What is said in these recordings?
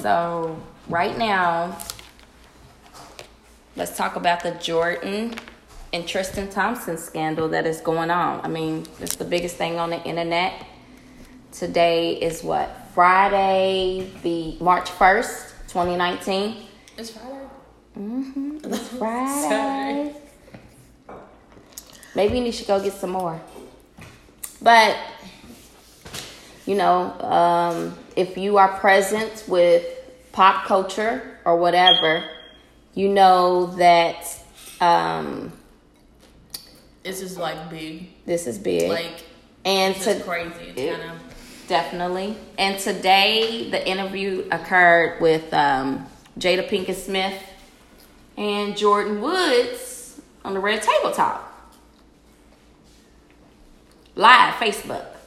So right now, let's talk about the Jordyn and Tristan Thompson scandal that is going on. I mean, it's the biggest thing on the internet. Today is what? Friday, the March 1st, 2019. It's Friday. Mm-hmm. It's Friday. Maybe you should go get some more. But you know, um, if you are present with pop culture or whatever, you know that um, This is like big. this is big. Like and it's to, crazy. It's kind of Definitely. And today, the interview occurred with um, Jada Pinkett Smith and Jordyn Woods on the Red Table Talk. Live, Facebook.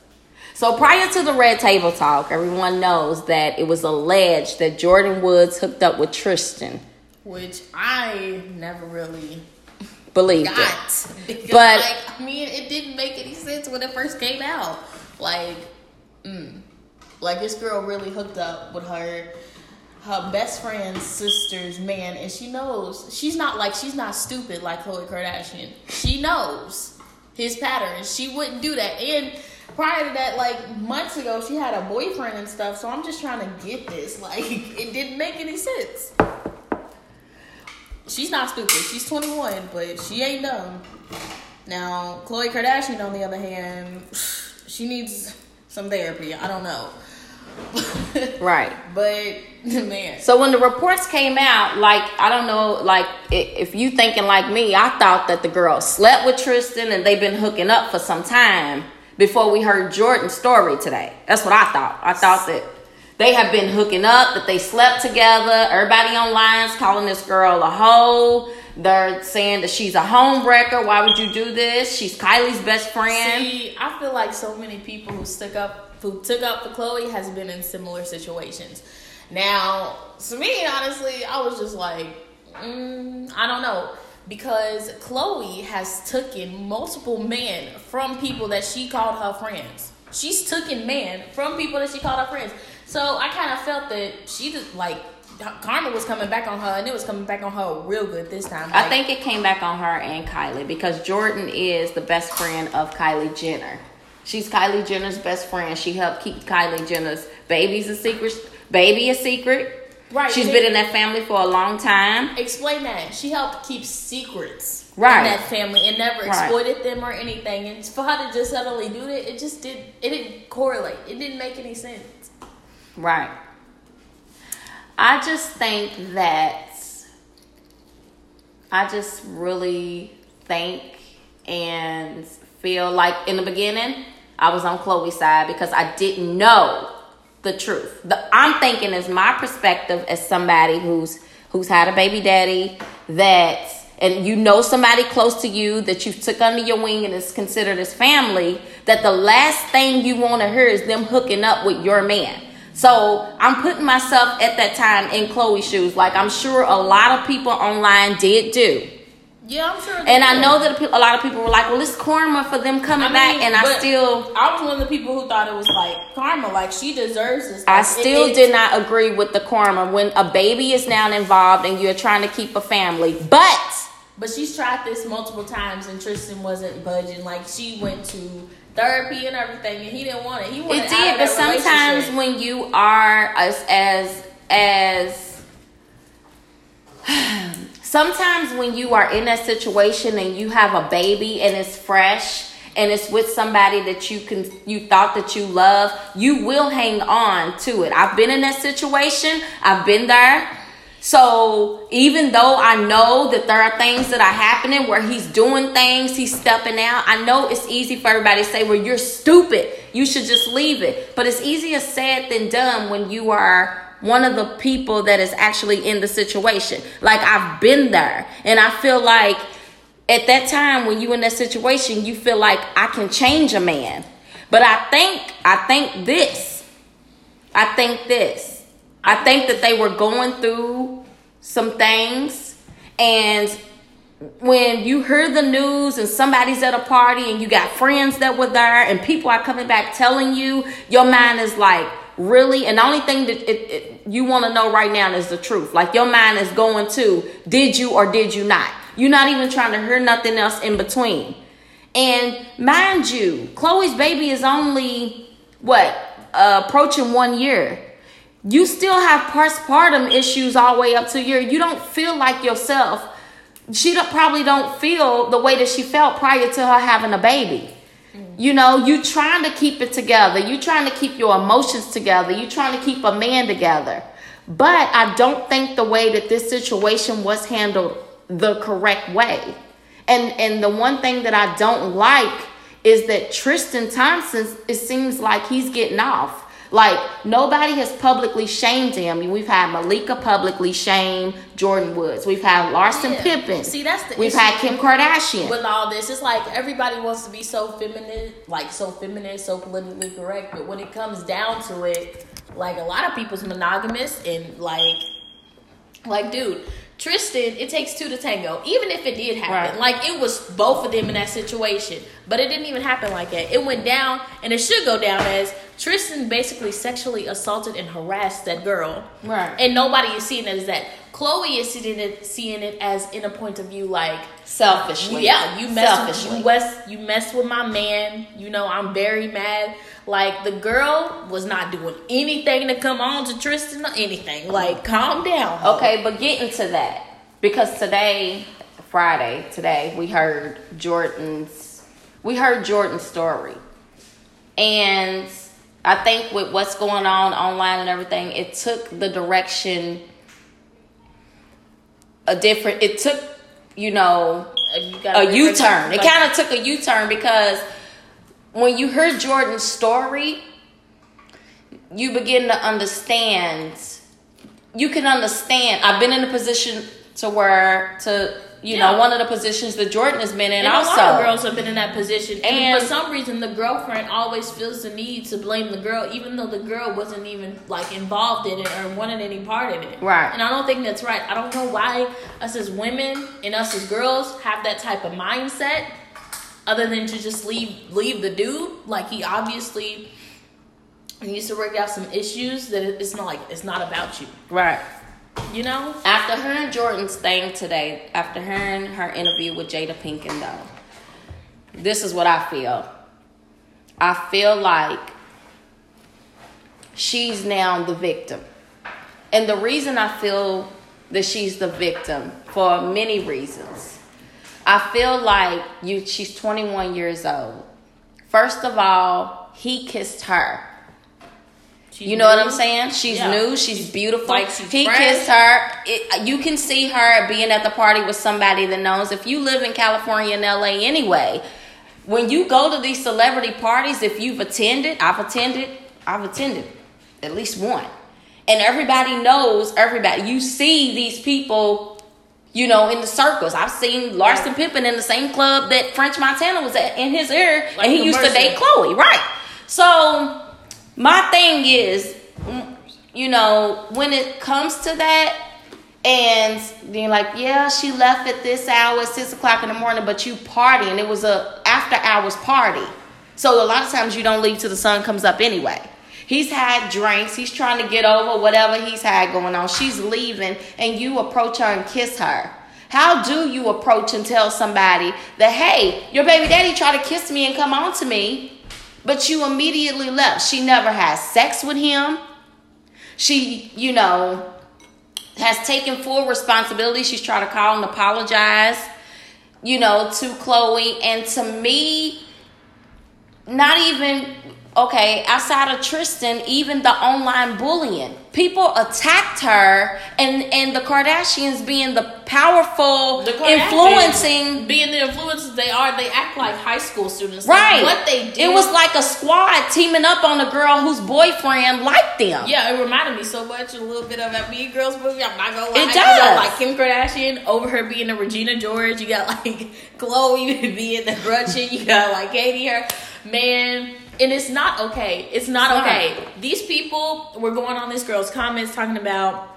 So prior to the Red Table Talk, everyone knows that it was alleged that Jordyn Woods hooked up with Tristan. which I never really Believed it. got. Because, But- like, I mean, it didn't make any sense when it first came out. Like, mm, like this girl really hooked up with her her best friend's sister's man, and she knows she's not like she's not stupid like Khloe Kardashian. She knows his patterns. She wouldn't do that. And prior to that, like months ago, she had a boyfriend and stuff. So I'm just trying to get this. Like, it didn't make any sense. She's not stupid. She's 21, but she ain't dumb. Now, Khloe Kardashian, on the other hand, she needs some therapy. I don't know. Right. But, man. So when the reports came out, like I don't know, like if you thinking like me, I thought that the girl slept with Tristan and they've been hooking up for some time before we heard Jordyn's story today. That's what I thought. I thought that they have been hooking up, that they slept together. Everybody online's calling this girl a hoe. They're saying that she's a homewrecker. Why would you do this? She's Kylie's best friend. See, I feel like so many people who stuck up, who took up for Khloe, has been in similar situations. Now, to me, honestly, I was just like, mm, I don't know, because Khloe has taken multiple men from people that she called her friends. She's taken men from people that she called her friends. So I kind of felt that she just like karma was coming back on her, and it was coming back on her real good this time. I think it came back on her and Kylie because Jordyn is the best friend of Kylie Jenner. She's Kylie Jenner's best friend. She helped keep Kylie Jenner's baby's a secret. Baby a secret. Right, She's been in that family for a long time. Explain that. She helped keep secrets Right. in that family and never Right. exploited them or anything. And for her to just suddenly do that, it just did. It didn't correlate. It didn't make any sense. Right. I just think that I just really think and feel like in the beginning I was on Khloe's side because I didn't know the truth. The, I'm thinking as my perspective as somebody who's who's had a baby daddy that and you know somebody close to you that you took under your wing and is considered as family that the last thing you want to hear is them hooking up with your man. So I'm putting myself at that time in Khloe's shoes, like I'm sure a lot of people online did do. Yeah, I'm sure. And I know that a lot of people were like, "Well, it's karma for them coming I mean, back," and I still, I was one of the people who thought it was like karma. Like she deserves this. I it- still it- did not agree with the karma when a baby is now involved and you're trying to keep a family. But But she's tried this multiple times, and Tristan wasn't budging. Like she went to therapy and everything, and he didn't want it. He wanted it did. But sometimes when you are as as as sometimes when you are in that situation and you have a baby and it's fresh and it's with somebody that you can you thought that you love you will hang on to it. I've been in that situation. I've been there. So even though i know that there are things that are happening where he's doing things he's stepping out i know it's easy for everybody to say well you're stupid. You should just leave it. But it's easier said than done when you are one of the people that is actually in the situation. Like I've been there and I feel like at that time when you in that situation, you feel like I can change a man. But I think I think this. I think this. I think that they were going through some things and when you hear the news and somebody's at a party and you got friends that were there and people are coming back telling you, your mind is like, really, and the only thing that it, it, you want to know right now is the truth. Like your mind is going to, did you or did you not? You're not even trying to hear nothing else in between. And mind you, khloe's baby is only what uh, approaching one year. You still have postpartum issues all the way up to year. You don't feel like yourself. She don't, probably don't feel the way that she felt prior to her having a baby. You know, you trying to keep it together. You trying to keep your emotions together. You trying to keep a man together. But I don't think the way that this situation was handled the correct way. And and the one thing that I don't like is that Tristan Thompson it seems like he's getting off. Like nobody has publicly shamed him. We've had Malika publicly shame Jordyn Woods. We've had Larsa Yeah. Pippen. See, that's the We've issue had Kim Kardashian. with all this. It's like everybody wants to be so feminine, like so feminine, so politically correct. But when it comes down to it, like a lot of people's monogamous and like, like, dude, Tristan, it takes two to tango. Even if it did happen, Right. like it was both of them in that situation, but it didn't even happen like that. It went down, and it should go down as Tristan basically sexually assaulted and harassed that girl, Right. And nobody is seeing it as that. Khloe is seeing it, seeing it as in a point of view like Selfishly. yeah, you mess Selfishly. you mess you mess with my man. You know, I'm very mad. Like the girl was not doing anything to come on to Tristan or anything. Like, calm down. Okay, but getting to that because today, Friday, today we heard Jordyn's we heard Jordyn's story, and I think with what's going on online and everything, it took the direction a different. It took you know You a U turn. It kind of took a U turn because when you heard Jordyn's story, you begin to understand. You can understand. I've been in a position to where to you know one of the positions that Jordyn has been in And also. a lot of girls have been in that position, and, And- for some reason, the girlfriend always feels the need to blame the girl, even though the girl wasn't even like involved in it or wanted any part in it. Right. And I don't think that's right. I don't know why us as women and us as girls have that type of mindset, other than to just leave leave the dude. Like he obviously needs to work out some issues that it's not like it's not about you. right. You know. After her and Jordyn's thing today, after her and her interview with Jada Pinkett, though, this is what I feel. I feel like she's now the victim. And the reason I feel that she's the victim for many reasons. I feel like you she's 21 years old. First of all, he kissed her. She's You know what I'm saying? She's Yeah. new. She's beautiful. like she's he fresh. kissed her. It, you can see her being at the party with somebody that knows. If you live in California and LA anyway, when you go to these celebrity parties, if you've attended, I've attended, I've attended at least one, and everybody knows everybody. You see these people. You know, in the circles, I've seen Larsa Pippen in the same club that French Montana was at in his ear, Like and he used to date Khloe, right? So my thing is, mm, you know, when it comes to that, and being like, yeah, she left at this hour, six o'clock in the morning, but you party, and It was a after hours party, so a lot of times you don't leave till the sun comes up anyway. He's had drinks. He's trying to get over whatever he's had going on. She's leaving, and you approach her and kiss her. How do you approach and tell somebody that, hey, your baby daddy tried to kiss me and come on to me, but you immediately left? She never had sex with him. She, you know, has taken full responsibility. She's trying to call and apologize, you know, to Khloe. And to me, not even okay outside of tristan even the online bullying people attacked her and and the kardashians being the powerful The influencing being the influencers they are, they act like high school students. right Like what they did. it was like a squad teaming up on a girl whose boyfriend liked them Yeah, it reminded me so much a little bit of that Mean Girls movie. I'm not gonna lie. It does. got, like Kim Kardashian over her being a Regina George. You got like Khloe being the Gretchen. You got like Katie her man. And it's not okay. It's not It's not. okay. These people were going on this girl's comments talking about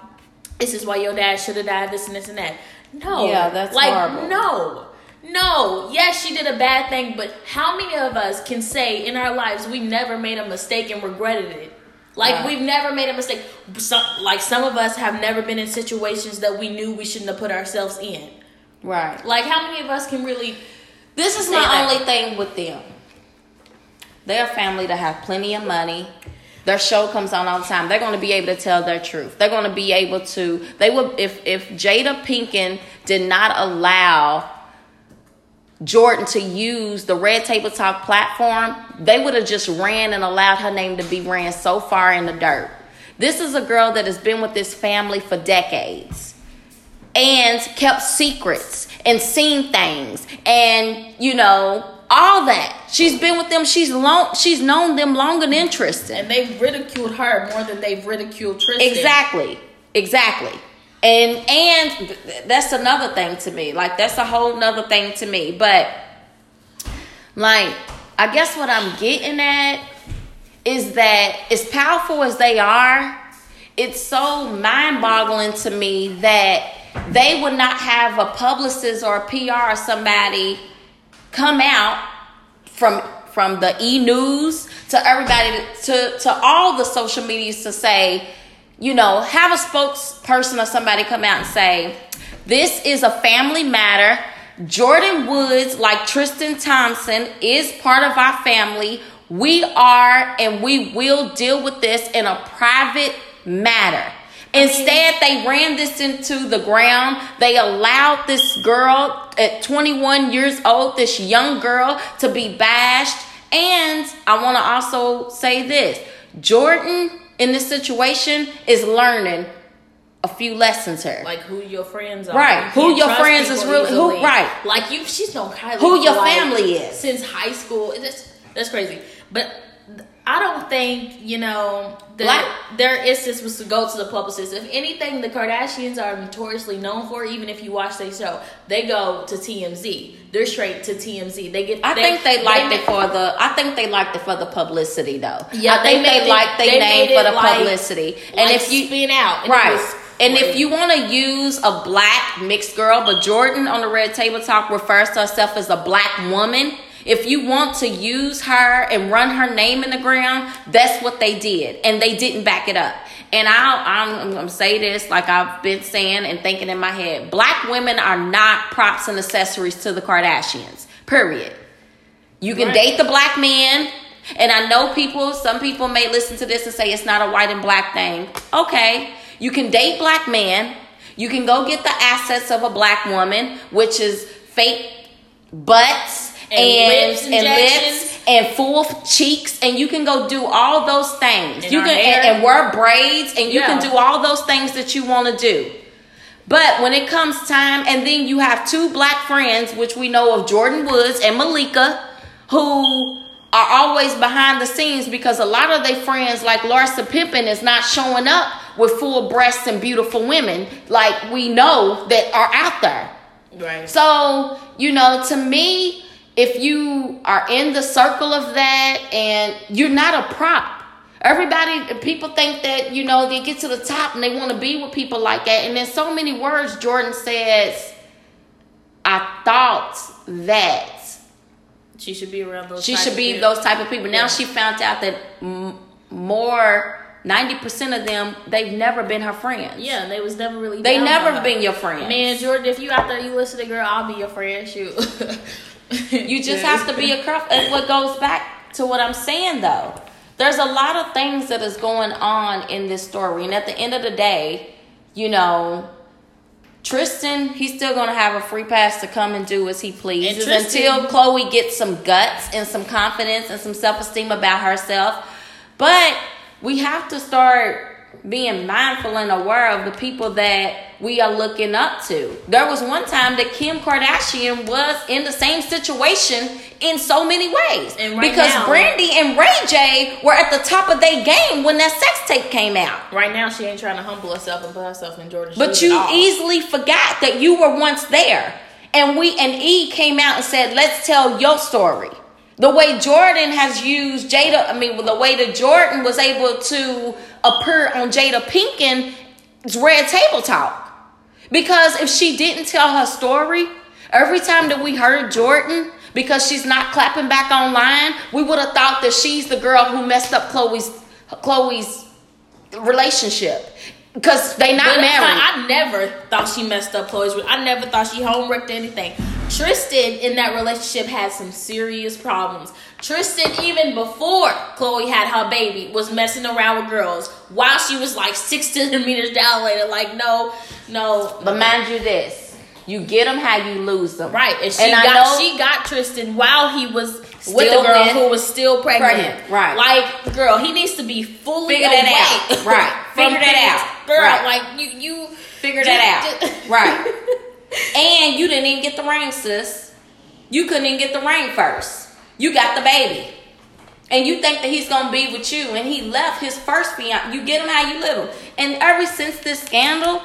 this is why your dad should have died, this and this and that. No. Yeah, that's like horrible. no. No, yes, she did a bad thing, but how many of us can say in our lives we never made a mistake and regretted it? Like Right. we've never made a mistake. Some, like some of us have never been in situations that we knew we shouldn't have put ourselves in. Right. Like how many of us can really? This is my that. only thing with them. They're a family that have plenty of money. Their show comes on all the time. They're going to be able to tell their truth. They're going to be able to. They would if if Jada Pinkett did not allow Jordyn to use the Red Table Talk platform, they would have just ran and allowed her name to be ran so far in the dirt. This is a girl that has been with this family for decades and kept secrets and seen things and you know all that. She's been with them. She's long. She's known them longer than Tristan. And they've ridiculed her more than they've ridiculed Tristan. Exactly. Exactly. And and that's another thing to me. Like that's a whole nother thing to me. But like I guess what I'm getting at is that as powerful as they are, it's so mind-boggling to me that they would not have a publicist or a PR or somebody come out from from the e news to everybody to to all the social medias to say, you know, have a spokesperson or somebody come out and say, this is a family matter. Jordyn Woods, like Tristan Thompson, is part of our family. We are and we will deal with this in a private matter. Instead, they ran this into the ground. They allowed this girl at 21 years old, this young girl, to be bashed. And I want to also say this Jordyn, in this situation, is learning a few lessons here. Like who your friends are. Right. You Who your friends is really- who- right. Like you she's known Kylie. Who your like, family is. Since high school. That's that's crazy. But I don't think, you know, that Black- their instance was to go to the publicist. If anything, the Kardashians are notoriously known for, even if you watch their show, they go to TMZ. They're straight to TMZ. They get I think they liked they it for the. I think they liked it for the publicity, though. Yeah, I think they they, liked their they name for the like- publicity. and like if you spin out, and right, and if you want to use a black mixed girl, but Jordyn on the Red Table Talk refers to herself as a black woman. If you want to use her and run her name in the ground, that's what they did, and they didn't back it up. And I'll, I'm, I'm gonna say this like I've been saying and thinking in my head: black women are not props and accessories to the Kardashians. Period. You can Right. date the black man. And I know people, some people may listen to this and say it's not a white and black thing. Okay. You can date black men. You can go get the assets of a black woman, which is fake butts And lips and lips and full cheeks. And you can go do all those things. And you can and, and wear braids and you can do all those things that you want to do. But when it comes time, and then you have two black friends, which we know of Jordyn Woods and Malika, who are always behind the scenes because a lot of their friends, like Larsa Pippen, is not showing up with full breasts and beautiful women like we know that are out there. Right. So, you know, to me, if you are in the circle of that and you're not a prop, everybody, people think that, you know, they get to the top and they want to be with people like that. And in so many words, Jordyn says, I thought that She should be around those. she type should of be people. those type of people. Now Yeah. she found out that m- more, 90% of them, they've never been her friends. Yeah, they was never really. They never been your friends. Man, Jordyn, if you out there, you listen to girl, I'll be your friend. Shoot. You just have to be a crop. And what goes back to what I'm saying though, there's a lot of things that is going on in this story, and at the end of the day, you know, Tristan, he's still gonna have a free pass to come and do as he pleases Tristan- until Khloe gets some guts and some confidence and some self esteem about herself. But we have to start being mindful and aware of the people that we are looking up to. There was one time that Kim Kardashian was in the same situation in so many ways. And right because now- Brandy and Ray J were at the top of their game when that sex tape came out. right now, she ain't trying to humble herself and put herself in Jordyn's But you easily forgot that you were once there. And we and E came out and said, "Let's tell your story." The way Jordyn has used Jada, I mean, the way that Jordyn was able to appear on Jada Pinkett's Red Table Talk. Because if she didn't tell her story, every time that we heard Jordyn, because she's not clapping back online, we would have thought that she's the girl who messed up Khloe's Khloe's relationship because they not But married. I, never thought she messed up Khloe's. I never thought she homewrecked anything. Tristan in that relationship had some serious problems. Tristan, even before Khloe had her baby, was messing around with girls while she was like six centimeters down later. Like, no, no. but mind you, this you get them how you lose them. Right, and she And I got know- she got Tristan while he was with Still the girl with- who was still pregnant. Pregnant, right. Like, girl, he needs to be fully Figure that out. Right. from Figure that out. girl. Right. Like you, you Figure that out. Right. And you didn't even get the ring, sis. You couldn't even get the ring first. You got the baby. And you think that he's gonna be with you, and he left his first fiance. You get him how you live him. And ever since this scandal,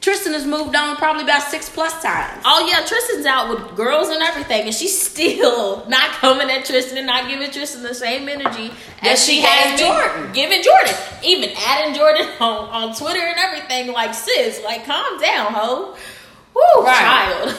Tristan has moved on probably about six plus times. Oh yeah, Tristan's out with girls and everything, and she's still not coming at Tristan and not giving Tristan the same energy That as she she has Jordyn. Giving Jordyn, even adding Jordyn on, on Twitter and everything. Like sis, like calm down, ho. Woo, Right. child.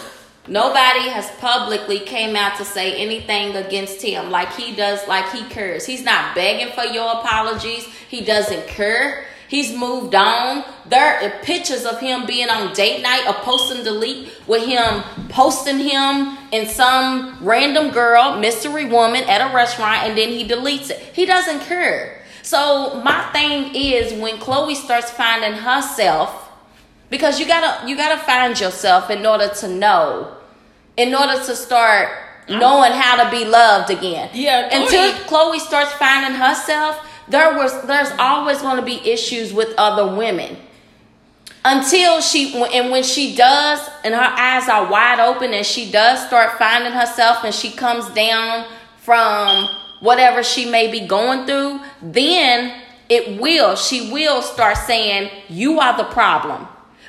Nobody has publicly came out to say anything against him like he does, like he cares. He's not begging for your apologies. He doesn't care. He's moved on. There are pictures of him being on date night or posting delete with him posting him and some random girl, mystery woman at a restaurant, and then he deletes it. He doesn't care. So my thing is when Khloe starts finding herself because you gotta you gotta find yourself in order to know in order to start knowing how to be loved again. Yeah, Khloe- until khloe starts finding herself there was there's always going to be issues with other women. Until she and when she does and her eyes are wide open and she does start finding herself and she comes down from whatever she may be going through then it will she will start saying you are the problem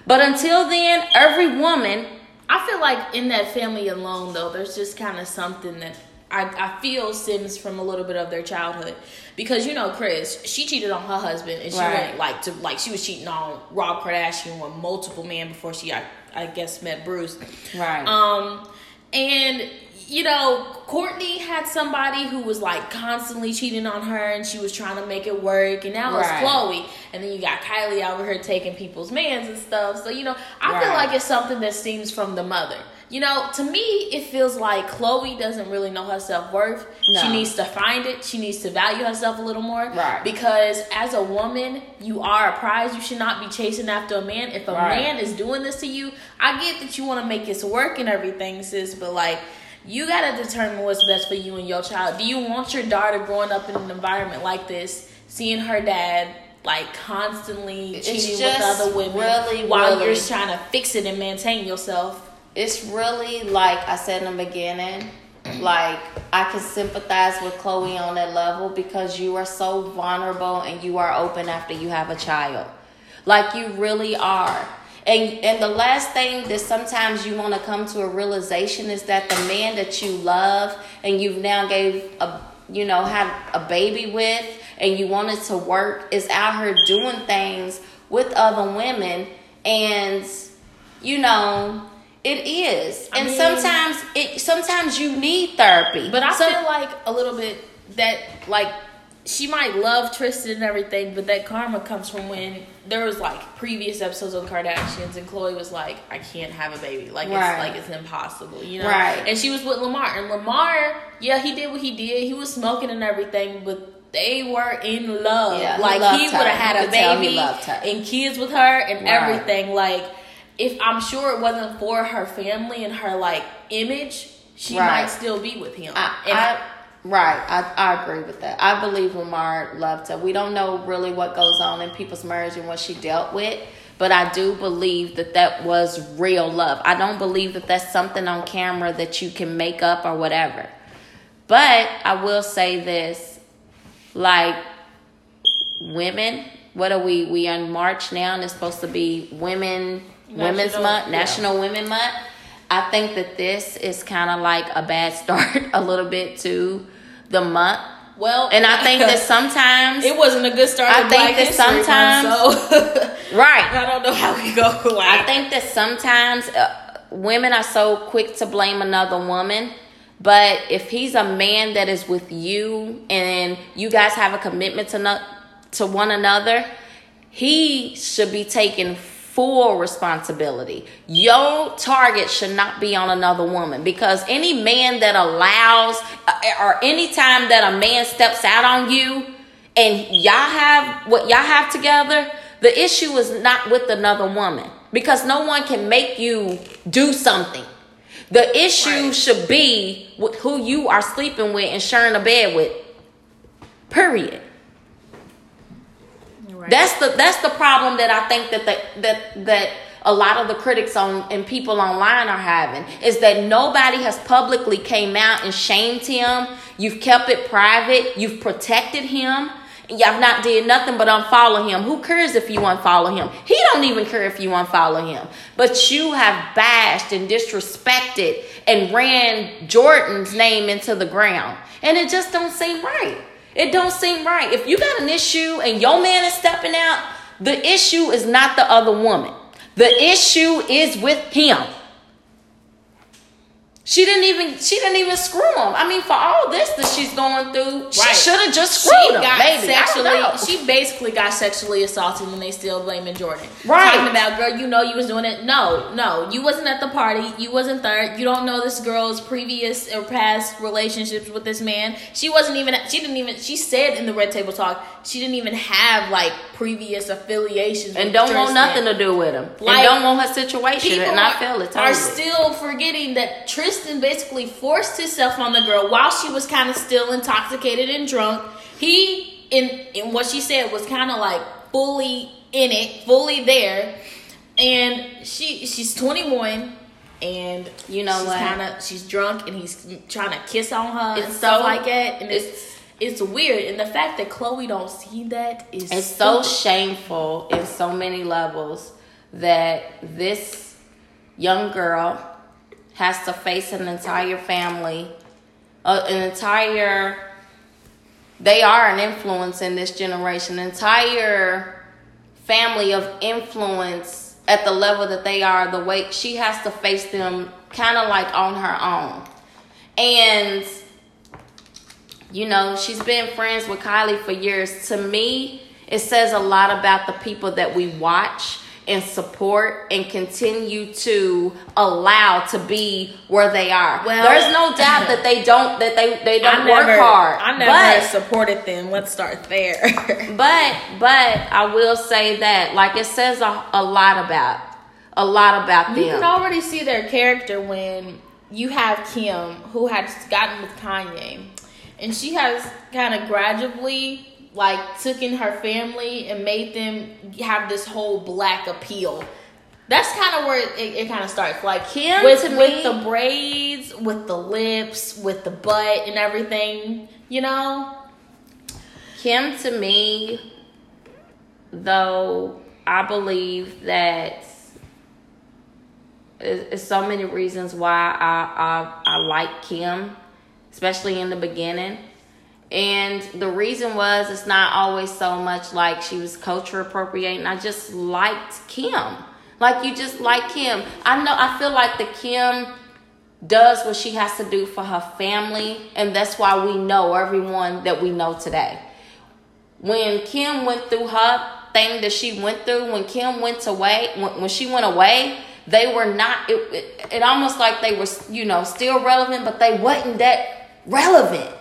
but until then every woman I feel like in that family alone, though, there's just kind of something that I, I feel stems from a little bit of their childhood. Because you know, Kris, she cheated on her husband, and she Right. went like to like she was cheating on Rob Kardashian with multiple men before she, I, I guess, met Bruce. Right. Um, and you know, Kourtney had somebody who was like constantly cheating on her, and she was trying to make it work. And now Right. it's Khloe, and then you got Kylie out here taking people's mans and stuff. So you know, I feel like it's something that stems from the mother. You know, to me, it feels like Khloe doesn't really know her self worth. No. She needs to find it. She needs to value herself a little more. Right. Because as a woman, you are a prize. You should not be chasing after a man. If a Right. man is doing this to you, I get that you want to make this work and everything, sis, but like, you got to determine what's best for you and your child. Do you want your daughter growing up in an environment like this, seeing her dad like constantly It's cheating with other women really, while really- you're trying to fix it and maintain yourself? it's really like I said in the beginning, like I can sympathize with Khloe on that level because you are so vulnerable and you are open after you have a child. Like you really are. And and the last thing that sometimes you want to come to a realization is that the man that you love and you've now gave a you know have a baby with and you wanted to work is out here doing things with other women and you know it is. I and mean- sometimes it sometimes you need therapy. But I Some- feel like a little bit that like she might love Tristan and everything, but that karma comes from when there was like previous episodes of the Kardashians and Khloe was like, I can't have a baby. Like Right. it's like it's impossible, you know? Right. And she was with Lamar. And Lamar, yeah, he did what he did. He was smoking and everything, but they were in love. Yeah, like loved he would have had a he baby and kids with her and Right. everything. Like if I'm sure it wasn't for her family and her like image, she Right. might still be with him. I, and I, right, I, I agree with that. I believe Lamar loved her. We don't know really what goes on in people's marriage and what she dealt with, but I do believe that that was real love. I don't believe that that's something on camera that you can make up or whatever. But I will say this, like women. What are we? We are in March now, and it's supposed to be Women Women's Month, yeah. National Women Month. I think that this is kind of like a bad start, a little bit to the month. well, And I think that sometimes, it wasn't a good start. I think that sometimes, Month, so right? I don't know how we go. Like, I think that sometimes uh, women are so quick to blame another woman. But if he's a man that is with you and you guys have a commitment to not, to one another, he should be taking full responsibility. Your target should not be on another woman because any man that allows, uh, or any time that a man steps out on you and y'all have what y'all have together, the issue is not with another woman because no one can make you do something. The issue right. should be with who you are sleeping with and sharing a bed with. Period. That's the that's the problem that I think that the, that that a lot of the critics on and people online are having is that nobody has publicly came out and shamed him. You've kept it private. You've protected him. Y'all not did nothing but unfollow him. Who cares if you unfollow him? He don't even care if you unfollow him. But you have bashed and disrespected and ran Jordyn's name into the ground. And it just don't seem right. It don't seem right. If you got an issue and your man is stepping out, the issue is not the other woman. The issue is with him. She didn't even she didn't even screw him. I mean, for all this that she's going through, right. she should have just screwed she him. Got maybe. Sexually, she basically got sexually assaulted, and they still blaming Jordyn. Right? Talking about girl, you know you was doing it. No, no, you wasn't at the party. You wasn't there. You don't know this girl's previous or past relationships with this man. She wasn't even. She didn't even. She said in the Red Table Talk, she didn't even have like previous affiliations and don't want nothing to do with him. Like, and don't want her situation. And I feel it. Totally. Are still forgetting that Tristan Tristan basically forced himself on the girl while she was kind of still intoxicated and drunk. He, in in what she said, was kind of like fully in it, fully there, and she she's 21 and you know she's kind of she's drunk and he's trying to kiss on her it's and stuff so, like that. And it's, it's it's weird. And the fact that khloe don't see that is it's so shameful in so many levels that this young girl has to face an entire family, uh, an entire. They are an influence in this generation, entire family of influence at the level that they are. The way she has to face them, kind of like on her own, and you know she's been friends with Kylie for years. To me, it says a lot about the people that we watch and support and continue to allow to be where they are. Well, there's no doubt that they don't that they they don't I work never, hard. I never but, supported them. Let's start there. but but I will say that like it says a, a lot about a lot about them. You can already see their character when you have Kim who had gotten with Kanye and she has kind of gradually like took in her family and made them have this whole black appeal. That's kind of where it, it kind of starts. Like Kim with with the braids, with the lips, with the butt and everything. You know, Kim to me, though, I believe that it's so many reasons why I, I I like Kim, especially in the beginning. And the reason was it's not always so much like she was culture appropriating. I just liked Kim. Like you just like Kim. I know I feel like the Kim does what she has to do for her family, and that's why we know everyone that we know today. When Kim went through her thing that she went through, when Kim went away, when, when she went away, they were not. It, it, it almost like they were, you know, still relevant, but they wasn't that relevant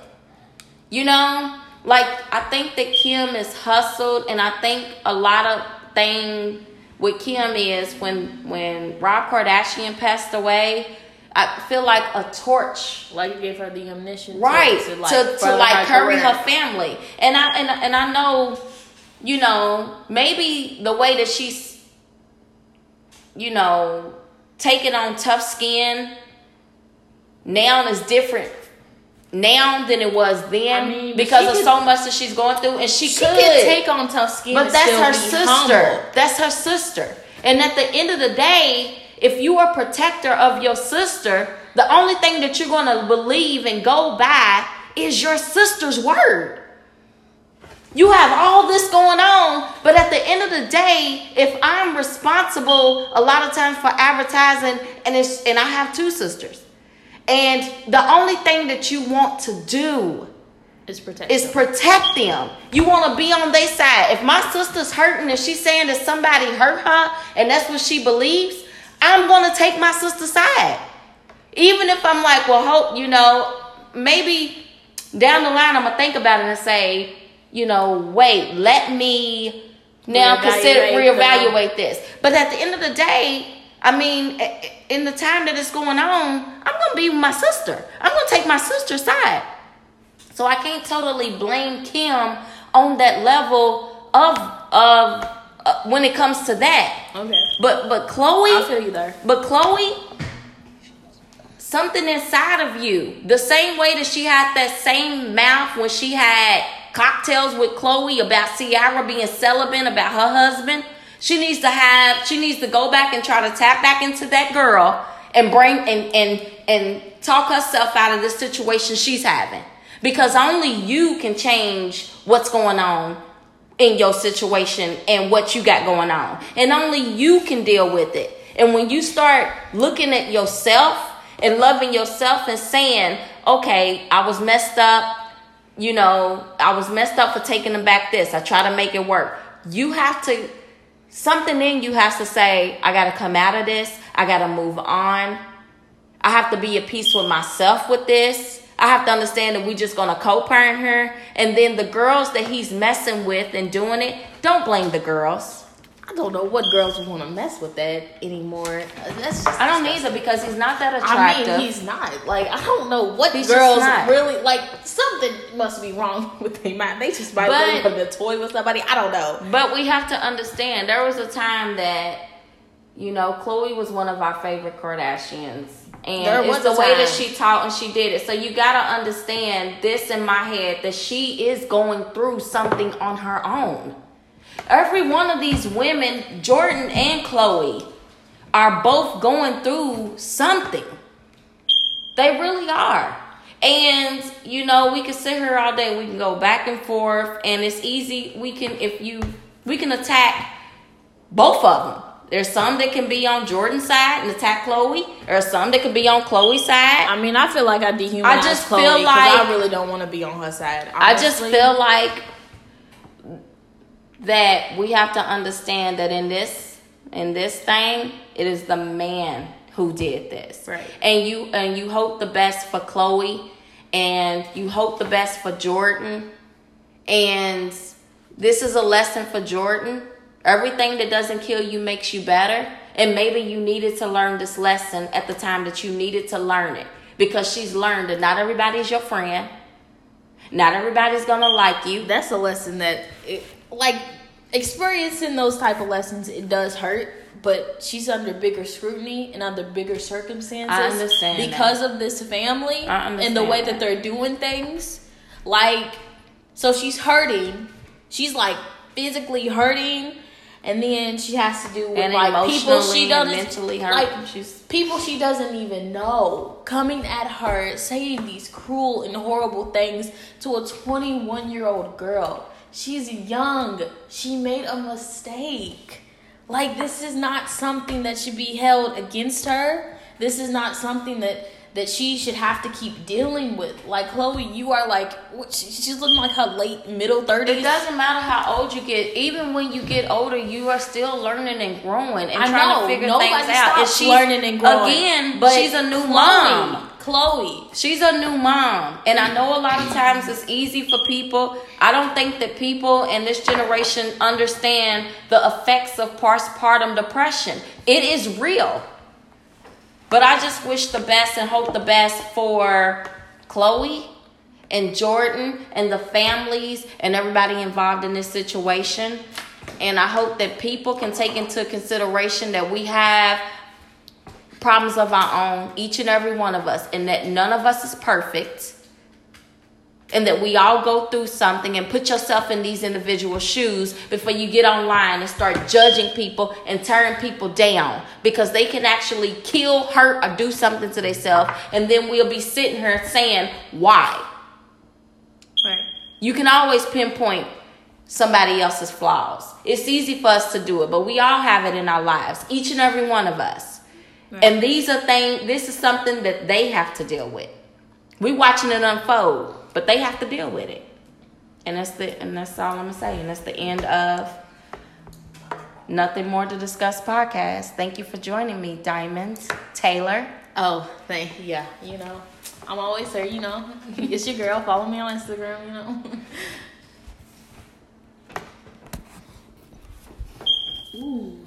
you know, like I think that Kim is hustled, and I think a lot of thing with Kim is when when Rob Kardashian passed away. I feel like a torch, like you gave her the omniscience, right? To, like, to, to like carry her family, and I and and I know, you know, maybe the way that she's, you know, taking on tough skin now is different now than it was then I mean, because of could, so much that she's going through, and she, she could take on tough skin. But that's her sister. Humble. That's her sister. And at the end of the day, if you are protector of your sister, the only thing that you're going to believe and go by is your sister's word. You have all this going on, but at the end of the day, if I'm responsible a lot of times for advertising, and it's and I have two sisters, and the only thing that you want to do It's protect. is protect them. You want to be on their side. If my sister's hurting and she's saying that somebody hurt her and that's what she believes, I'm going to take my sister's side. Even if I'm like, well, hope, you know, maybe down the line I'm going to think about it and say, you know, wait, let me now consider Reevaluate the- reevaluate this. But at the end of the day, I mean, eh, eh, in the time that it's going on, I'm to be my sister. I'm to take my sister's side. So I can't totally blame Kim on that level of of uh, when it comes to that. Okay. But but Khloe, I feel you there. but Khloe, something inside of you, the same way that she had that same mouth when she had cocktails with Khloe about Ciara being celibate about her husband. She needs to have. She needs to go back and try to tap back into that girl and bring and and and talk herself out of this situation she's having because only you can change what's going on in your situation and what you got going on. And only you can deal with it. And when you start looking at yourself and loving yourself and saying, okay, I was messed up, you know, I was messed up for taking them back this. I try to make it work. You have to, something in you has to say, I got to come out of this. I got to move on. I have to be at peace with myself with this. I have to understand that we just gonna co-parent her, and then the girls that he's messing with and doing it, don't blame the girls. I don't know what girls want to mess with that anymore. Uh, That's just I don't disgusting. either because he's not that I attractive. mean, he's not. Like, I don't know what He's girls really like. Something must be wrong with their mind. They just might But- want to toy with somebody. I don't know. but we have to understand there was a time that, you know, Khloe was one of our favorite Kardashians. And There it's was the a way that she taught and she did it. So you gotta understand this in my head that she is going through something on her own. Every one of these women, Jordyn and Khloe, are both going through something. They really are. And you know, we can sit here all day. We can go back and forth, and it's easy. We can if you we can attack both of them. There's some that can be on Jordyn's side and attack Khloe. There's some that can be on Khloe's side. I mean, I feel like I dehumanized I just Khloe feel like- I really don't want to be on her side. I just feel like that we have to understand that in this in this thing, it is the man who did this. Right. And you and you hope the best for Khloe and you hope the best for Jordyn. And this is a lesson for Jordyn. Everything that doesn't kill you makes you better. And maybe you needed to learn this lesson at the time that you needed to learn it. Because she's learned that not everybody's your friend. Not everybody's gonna like you. that's a lesson that, it, like, experiencing those type of lessons, it does hurt. But she's under bigger scrutiny and under bigger circumstances I understand because of this family and the way that they're doing things. Like, so she's hurting. She's like physically hurting, and then she has to do with And like people she doesn't mentally hurt. like She's- people she doesn't even know coming at her saying these cruel and horrible things to a 21 year old girl she's young she made a mistake like this is not something that should be held against her this is not something that that she should have to keep dealing with like khloe you are like she's looking like her late middle 30s It doesn't matter how old you get. Even when you get older, you are still learning and growing and I trying know to figure things out. Stops she's learning and growing. again, but she's a new mom. Khloe, She's a new mom. And I know a lot of times it's easy for people. I don't think that people in this generation understand the effects of postpartum depression. It is real. But I just wish the best and hope the best for Khloe and Jordyn and the families and everybody involved in this situation. And I hope that people can take into consideration that we have problems of our own, each and every one of us, and that none of us is perfect. And that we all go through something and put yourself in these individual shoes before you get online and start judging people and tearing people down because they can actually kill, hurt, or do something to themselves. And then we'll be sitting here saying, why? right You can always pinpoint somebody else's flaws. It's easy for us to do it, but we all have it in our lives, each and every one of us. And these are things, this is something that they have to deal with. we watching it unfold. but they have to deal with it. And that's the and that's all I'm gonna say. And that's the end of Nothing More to Discuss podcast. Thank you for joining me, Diamond Taylor. Oh, thank you. yeah, you know. I'm always here, you know. it's your girl. Follow me on Instagram, you know. Ooh.